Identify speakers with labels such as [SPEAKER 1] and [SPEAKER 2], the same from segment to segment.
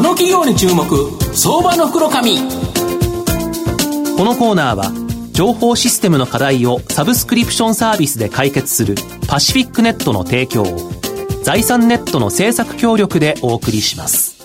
[SPEAKER 1] この企業に注目相場の袋紙こ
[SPEAKER 2] のコーナーは情報システムの課題をサブスクリプションサービスで解決するパシフィックネットの提供を財産ネットの政策協力でお送りします。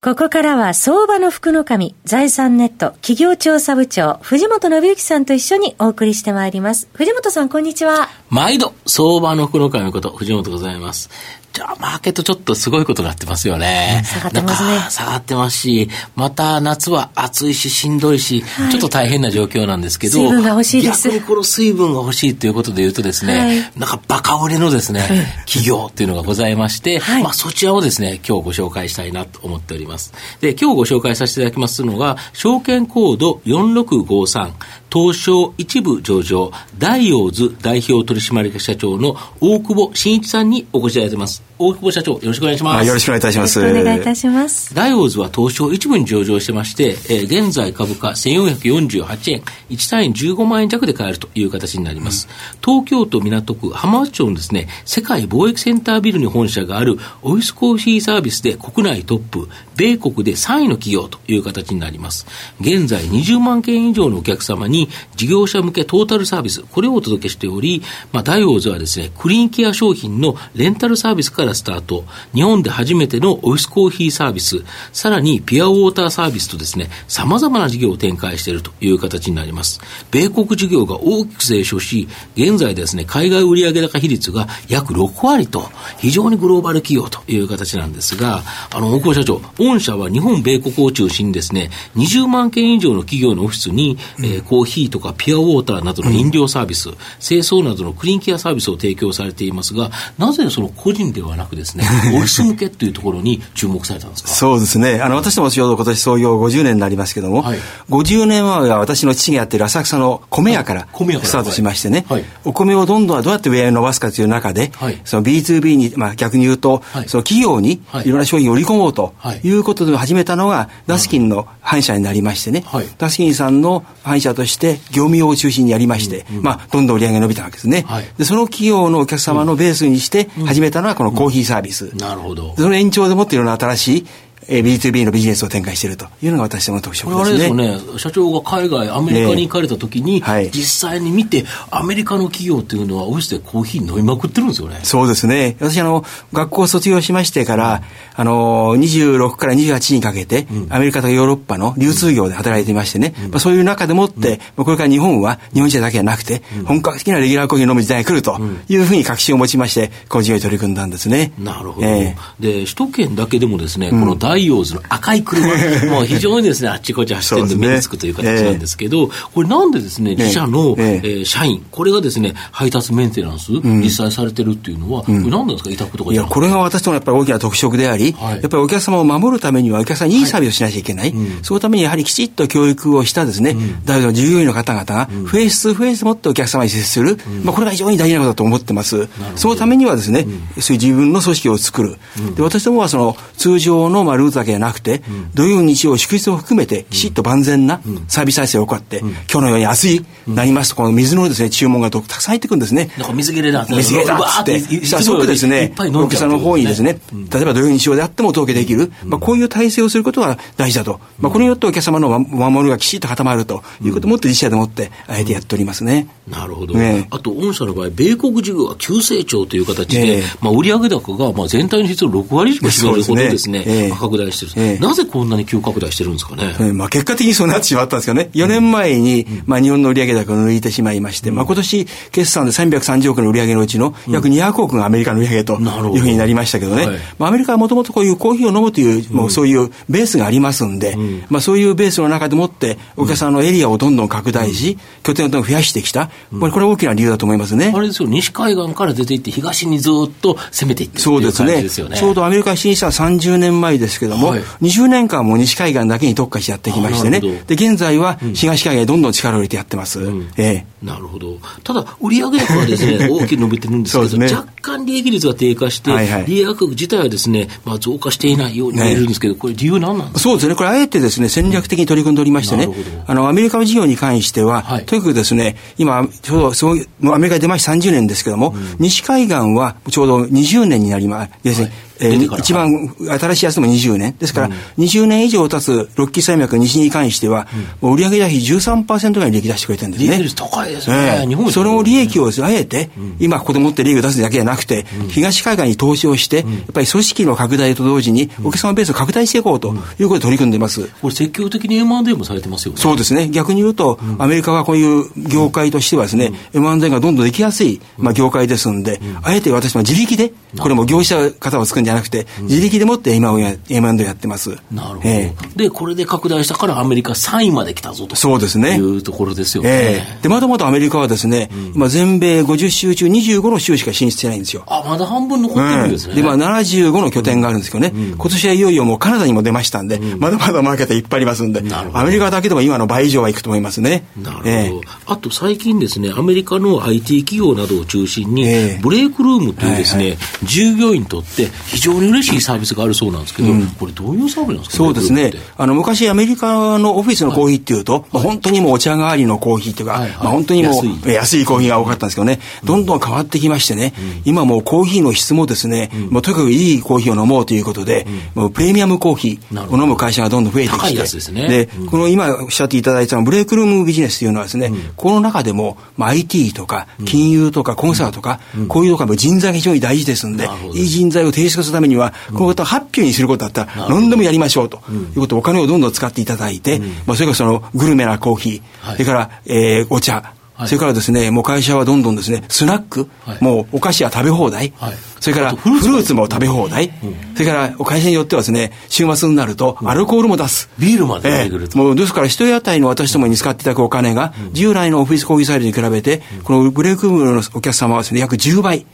[SPEAKER 3] ここからは相場の福の神、財産ネット企業調査部長、藤本信之さんと一緒にお送りしてまいります。藤本さん、こんにちは。
[SPEAKER 1] 毎度、相場の福の神こと、藤本でございます。じゃあ、マーケットちょっとすごいことになってますよね。
[SPEAKER 3] 下がってますね。
[SPEAKER 1] 下がってますし、また夏は暑いし、しんどいし、はい、ちょっと大変な状況なんですけど、
[SPEAKER 3] 水分が欲しいです。
[SPEAKER 1] 逆にこの水分が欲しいということで言うとですね、はい、なんかバカ売れのですね、企業っていうのがございまして、はい、まあそちらをですね、今日ご紹介したいなと思っております。で、今日ご紹介させていただきますのが、証券コード4653、東証一部上場、ダイオーズ代表取締役社長の大久保真一さんにお越しいただいています。大久保社長、よろしくお願いします。
[SPEAKER 4] よろしくお願いいたします。
[SPEAKER 3] お願いいたします。
[SPEAKER 1] ダイオーズは東証一部に上場してまして、えー、現在株価1448円、1単位15万円弱で買えるという形になります。うん、東京都港区浜松町のですね、世界貿易センタービルに本社があるオイスコーヒーサービスで国内トップ、米国で3位の企業という形になります。現在20万件以上のお客様に事業者向けトータルサービス、これをお届けしており、まあ、ダイオーズはですね、クリーンケア商品のレンタルサービスからスタート、日本で初めてのオイスコーヒーサービス、さらにピアウォーターサービスとですね、様々な事業を展開しているという形になります。米国事業が大きく成長し、現在ですね、海外売上高比率が約6割と、非常にグローバル企業という形なんですが、あの、大久保社長、御社は日本、米国を中心にですね、20万件以上の企業のオフィスに、えー、コーヒーとかピアウォーターなどの飲料サービス、うん、清掃などのクリーンケアサービスを提供されていますが、なぜその個人ではなくですね、オフィス向けというところに注目されたんですか？
[SPEAKER 4] そうですね。あの、私どもちょうど今年創業50年になりますけども、はい、50年前は私の父がやっている浅草の米屋からスタートしましてね、はい、お米をどんどんどうやって上へ伸ばすかという中で、はい、その B2B に、まあ逆に言うと、その企業にい。ろんな商品を売り込もうとい。うことで始めたのが、ダスキンの反社になりましてね、ダスキンさんの反社として業務用を中心にやりまして、うんうん、まあ、どんどん売り上げ伸びたわけですね、で。その企業のお客様のベースにして始めたのはこのコーヒーサービス。
[SPEAKER 1] なるほど。
[SPEAKER 4] その延長でもっていろんな新しいえー、B2B のビジネスを展開しているというのが私どもの特徴ですね。
[SPEAKER 1] これあれですよね、社長が海外、アメリカに行かれた時に、はい、実際に見て、アメリカの企業っていうのは、オフィスでコーヒー飲みまくってるんですよね。
[SPEAKER 4] そうですね。私、あの、学校を卒業しましてから、あの、26から28にかけて、うん、アメリカとヨーロッパの流通業で働いていましてね、うん、まあ、そういう中でもって、うん、これから日本は日本茶だけじゃなくて、本格的なレギュラーコーヒーを飲む時代が来るというふうに確信を持ちまして、この事業に取り組んだんですね。
[SPEAKER 1] なるほど。えー、で、首都圏だけでもですね、この大の赤いい車、もう非常にですね、あっちこっち走ってるんで目につくという形なんですけど、これなんでですね、自社の、えー、社員、これがですね、配達メンテナンス、うん、実際されてるっていうのは、うん、これ何なんですか、委託とか
[SPEAKER 4] いや、これが私とのやっぱり大きな特色であり、はい、やっぱりお客様を守るためには、お客さんにいいサービスをしなきゃいけない、そのためにやはりきちっと教育をしたですね、大学の従業員の方々が、フェイス2フェイスもってお客様に接する、まあ、これが非常に大事なことだと思ってます。そのためにはですね、そういう自分の組織を作る。で私どもはその通常のまあルーツだけじゃなくて、土曜日曜祝日を含めてきちっと万全なサービス体制を行って、今日のように暑いなりますとこの水のですね注文がたくさん入ってくるんですね。
[SPEAKER 1] 水切れだ
[SPEAKER 4] 水切れだっつって、即ですね、お客さんの方にですね、例えば土曜日曜であっても届けできる、まあこういう体制をすることが大事だと。まあこれによってお客様の守りがきちっと固まるということをもって自社でもってあえてやっておりますね。
[SPEAKER 1] なるほど。あと御社の場合米国事業は急成長という形で、まあ売上高がまあ全体の実の6割以上占めるほどですね、拡大してる。なぜこんなに急拡大してるんですかね。
[SPEAKER 4] えー、まあ結果的にそうなってしまったんですけどね、4年前に、まあ日本の売上高を抜いてしまいまして、まあ今年決算で330億の売上のうちの約200億がアメリカの売上というふうになりましたけどね、まあアメリカはもともとこういうコーヒーを飲むという、もうそういうベースがありますんで、まあそういうベースの中でもってお客さんのエリアをどんどん拡大し、拠点をどんどん増やしてきた、これこれ大きな理由だと思いますね。
[SPEAKER 1] あれですよ、西海岸から出ていって東にずっと攻めていって
[SPEAKER 4] そうですね。ちょうどアメリカ進出は30年前ですけども、はい、20年間も西海岸だけに特化してやってきましてね。で、現在は東海岸へどんどん力を入れてやってます。うん、ええ。
[SPEAKER 1] なるほど。ただ、売上高はですね、大きく伸びてるんですけど、ね、若干利益率が低下して、はいはい、利益額自体はですね、まあ、増加していないように見えるんですけど、ね、これ理由何なんですか？
[SPEAKER 4] そうですね、これあえてですね、戦略的に取り組んでおりましてね、あの、アメリカの事業に関しては、はい、とにかくですね、今、ちょうど、そういう、アメリカ出まして30年ですけども、うん、西海岸はちょうど20年になります。ですね、えー、一番新しいやつでも20年。ですから、20年以上経つロッキー山脈西に関しては、もう売上高比13%ぐらい利益出してくれてるんですね。利益率
[SPEAKER 1] 高いですね。
[SPEAKER 4] えー、日本その利益をあえて、今ここで持って利益を出すだけじゃなくて、東海岸に投資をして、やっぱり組織の拡大と同時に、お客様ベースを拡大していこうということで取り組んでいます。
[SPEAKER 1] これ積極的に M&A もされてますよね。
[SPEAKER 4] そうですね。逆に言うと、アメリカはこういう業界としてはですね、M&A がどんどんできやすい、まあ、業界ですんで、あえて私も自力で、これも業者方を作るんじゃなくて、自力力でもって今をや M&A やってます。
[SPEAKER 1] なるほど、えー、で、これで拡大したからアメリカ3位まで来たぞと
[SPEAKER 4] そうですね。
[SPEAKER 1] いうところですよね。
[SPEAKER 4] えー、で、まだまだアメリカはですね、うん、今全米50州中25の州しか進出してないんですよ。
[SPEAKER 1] あ、まだ半分残ってるんですね。
[SPEAKER 4] で、まあ75の拠点があるんですけどね、うん、今年はいよいよもうカナダにも出ましたんで、うん、まだまだマーケットいっぱいありますんで、アメリカだけでも今の倍以上はいくと思いますね。
[SPEAKER 1] なるほど。えー、あと最近ですね、アメリカの IT 企業などを中心に、ブレイクルームというですね、従業員にとって非常に嬉しいサービスがあるそうなんですけど、うん、これどういうサービスなんですか、
[SPEAKER 4] そうですね。あの、昔アメリカのオフィスのコーヒーっていうと、はい、まあ、本当にもうお茶代わりのコーヒーっていうか、はいはい、まあ、本当にもう安い。コーヒーが多かったんですけどね、どんどん変わってきましてね、うん、今もうコーヒーの質もですね、うん、もうとにかくいいコーヒーを飲もうということで、もうプレミアムコーヒーを飲む会社がどんどん増えてきて、
[SPEAKER 1] でね、
[SPEAKER 4] で、この今おっしゃっていただいたのブレイクルームビジネスというのはですね、この中でも、まあ、IT とか金融とかコンサートとか、こういうところ人材が非常に大事ですんで、いい人材を提出するためには、このことをハッピーにすることだったら、何でもやりましょうと。いうことお金をどんどん使っていただいて、まあ、それからそのグルメなコーヒー、それから、えー、お茶、それからですね、もう会社はどんどんですね、スナック、もうお菓子は食べ放題、それからフルーツも食べ放題、それから会社によってはですね、週末になるとアルコールも出す。
[SPEAKER 1] ビールまで出てく
[SPEAKER 4] ると。もうですから一屋台の私どもに使っていただくお金が、従来のオフィスコーヒーサイドに比べて、このブレイクムーのお客様はですね、約10倍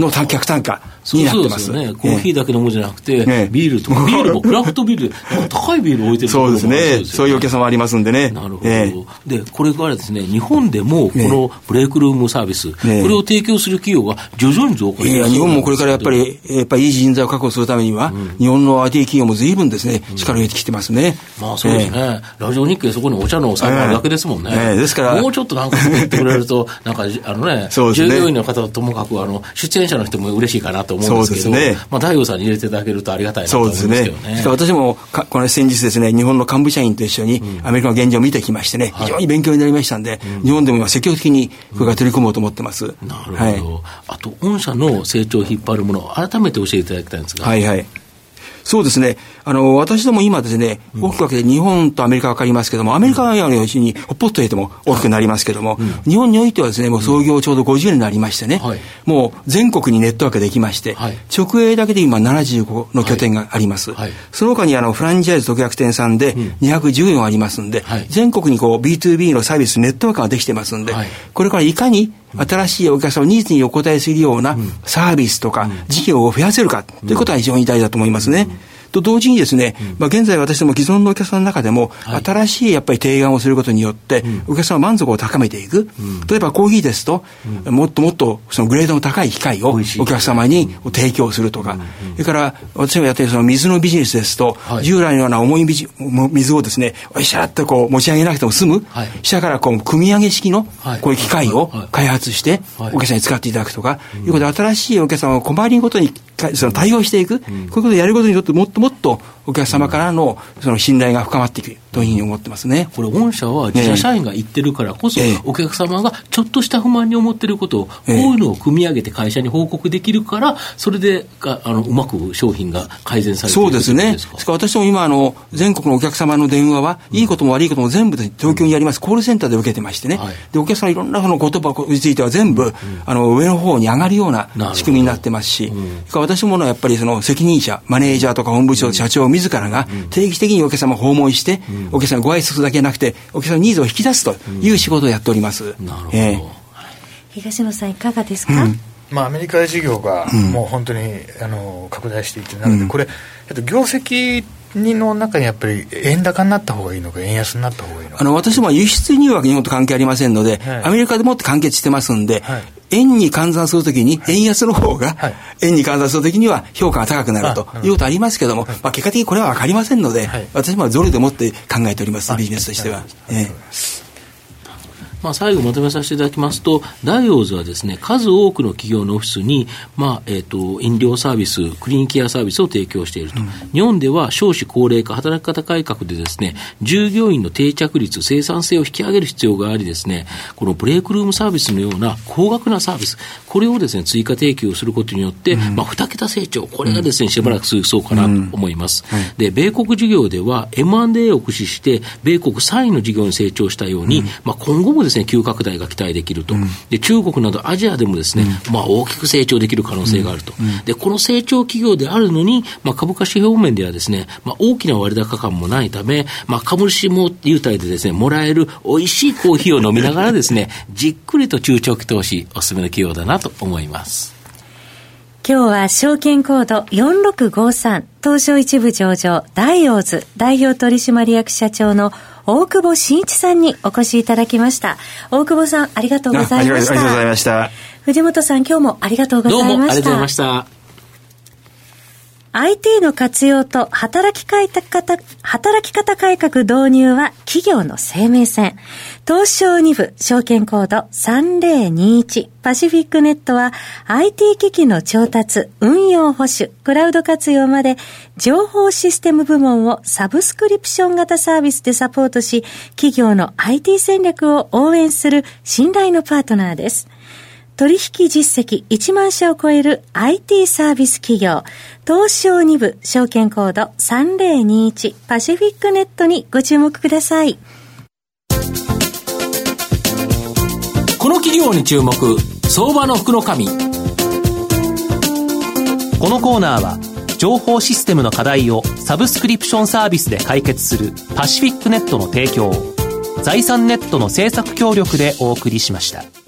[SPEAKER 4] の客単価。になってます。そうです
[SPEAKER 1] ね。コーヒーだけ飲むじゃなくて、ビールとか、ビールもクラフトビールで、高いビール置いてる
[SPEAKER 4] そうですね。そういうお客様ありますんでね。
[SPEAKER 1] なるほど。で、これからですね、日本でもこのブレイクルームサービス、これを提供する企業が徐々に増加してい
[SPEAKER 4] や、日本もこれからやっぱり、やっぱりいい人材を確保するためには、日本の IT 企業も随分ですね、力を入れてきてますね。
[SPEAKER 1] まあそうですね。ラジオ日経そこにお茶の栽培だけですもんね。
[SPEAKER 4] ですから。
[SPEAKER 1] もうちょっとなんか言ってくれると、なんか、あのね、従業員の方ともかく、あの、出演者の人も嬉しいかなと思うんですけど、そうですね。まあ、大悟さんに入れていただけるとありがたいなと思いますけどね。そうですね。
[SPEAKER 4] 私もこの先日ですね、日本の幹部社員と一緒にアメリカの現状を見てきましてね、非常に勉強になりましたんで、日本でも今積極的にこれから取り組もうと思ってます。
[SPEAKER 1] なるほど。はい、あと、御社の成長を引っ張るものを改めて教えていただきたいんですが。
[SPEAKER 4] はいはい。そうですね。あの、私ども今ですね、大きく分けて日本とアメリカ分かりますけども、アメリカはのうちに、ほっぽっと言っても大きくなりますけども、うん、日本においてはですね、もう創業ちょうど50年になりましてね、はい、もう全国にネットワークできまして、はい、直営だけで今75の拠点があります。はい、その他にあの、フランチャイズ特約店さんで214ありますんで、全国にこう B2B のサービスネットワークができてますんで、これからいかに新しいお客様のニーズにお応えするようなサービスとか事業を増やせるかということは非常に大事だと思いますね。うんと同時にですね、まあ、現在私ども既存のお客さんの中でも、新しいやっぱり提案をすることによって、お客様満足を高めていく。例えばコーヒーですと、もっともっとそのグレードの高い機械をお客様に提供するとか、それから私がやっているその水のビジネスですと、従来のような重い水をですね、おいしゃっとこう持ち上げなくても済む、下からこう組み上げ式のこういう機械を開発して、お客さんに使っていただくとか、いうことで新しいお客様を困りごとにその対応していく、こういうことをやることによってもっともっとお客様からのその信頼が深まっていく。というふうに思ってますね。
[SPEAKER 1] これ、御社は自社社員が言ってるからこそ、お客様がちょっとした不満に思ってることを、こういうのを組み上げて会社に報告できるから、それであのうまく商品が改善されて
[SPEAKER 4] そうですね。ですから私も今あの、全国のお客様の電話は、いいことも悪いことも全部東京にあります、コールセンターで受けてましてね、はい、でお客様いろんなその言葉については全部、あの上の方に上がるような仕組みになってますし、私ものやっぱりその責任者、マネージャーとか本部長、社長自らが定期的にお客様を訪問して、お客様ご挨拶だけじゃなくて、お客様のニーズを引き出すという仕事をやっております。
[SPEAKER 1] なるほど。えー、
[SPEAKER 3] 東野さんいかがですか、うん。
[SPEAKER 5] まあ、アメリカ事業がもう本当に、あの拡大していってなので、これ、えっと、業績の中にやっぱり円高になった方がいいのか、円安になった方がいいのか。
[SPEAKER 4] あの、私も輸出入は日本と関係ありませんので、はい、アメリカでもって関係してますんで、はい、円に換算するときに、円安の方が、円に換算するときには評価が高くなるということありますけども、まあ、結果的にこれは分かりませんので、私もゾルでもって考えております、ビジネスとしては。ええ
[SPEAKER 1] まあ、最後まとめさせていただきますと、ダイオーズはですね、数多くの企業のオフィスに、まあ、えっ、ー、と、飲料サービス、クリーンケアサービスを提供していると。うん、日本では少子高齢化、働き方改革でですね、従業員の定着率、生産性を引き上げる必要がありですね、このブレイクルームサービスのような高額なサービス、これをですね、追加提供することによって、うん、まあ、二桁成長、これがですね、しばらく続きそうかなと思います。うん、で、米国事業では M&A を駆使して、米国3位の事業に成長したように、まあ、今後もですね、急拡大が期待できると、うん、で中国などアジアでもですね、うん、まあ、大きく成長できる可能性があると、でこの成長企業であるのに、まあ、株価指標面ではですね、まあ、大きな割高感もないため、まあ、株主も優待でですね、もらえる美味しいコーヒーを飲みながらですね、じっくりと中長期投資、おすすめの企業だなと思います。
[SPEAKER 3] 今日は証券コード4653東証一部上場ダイオーズ代表取締役社長の大久保慎一さんにお越しいただきました。大久保さん、ありがとうございました。
[SPEAKER 4] ありがとうございました。
[SPEAKER 3] 藤本さん、今日もありがとうございました。どうもありがとうございました。IT の活用と働き方、働き方改革導入は企業の生命線。東証2部証券コード3021パシフィックネットは IT 機器の調達、運用保守、クラウド活用まで情報システム部門をサブスクリプション型サービスでサポートし、企業の IT 戦略を応援する信頼のパートナーです。取引実績1万社を超える IT サービス企業、東証2部証券コード3021パシフィックネットにご注目ください。
[SPEAKER 1] この企業に注目、相場の福の神。こ
[SPEAKER 2] のコーナーは、情報システムの課題をサブスクリプションサービスで解決するパシフィックネットの提供を、財産ネットの政策協力でお送りしました。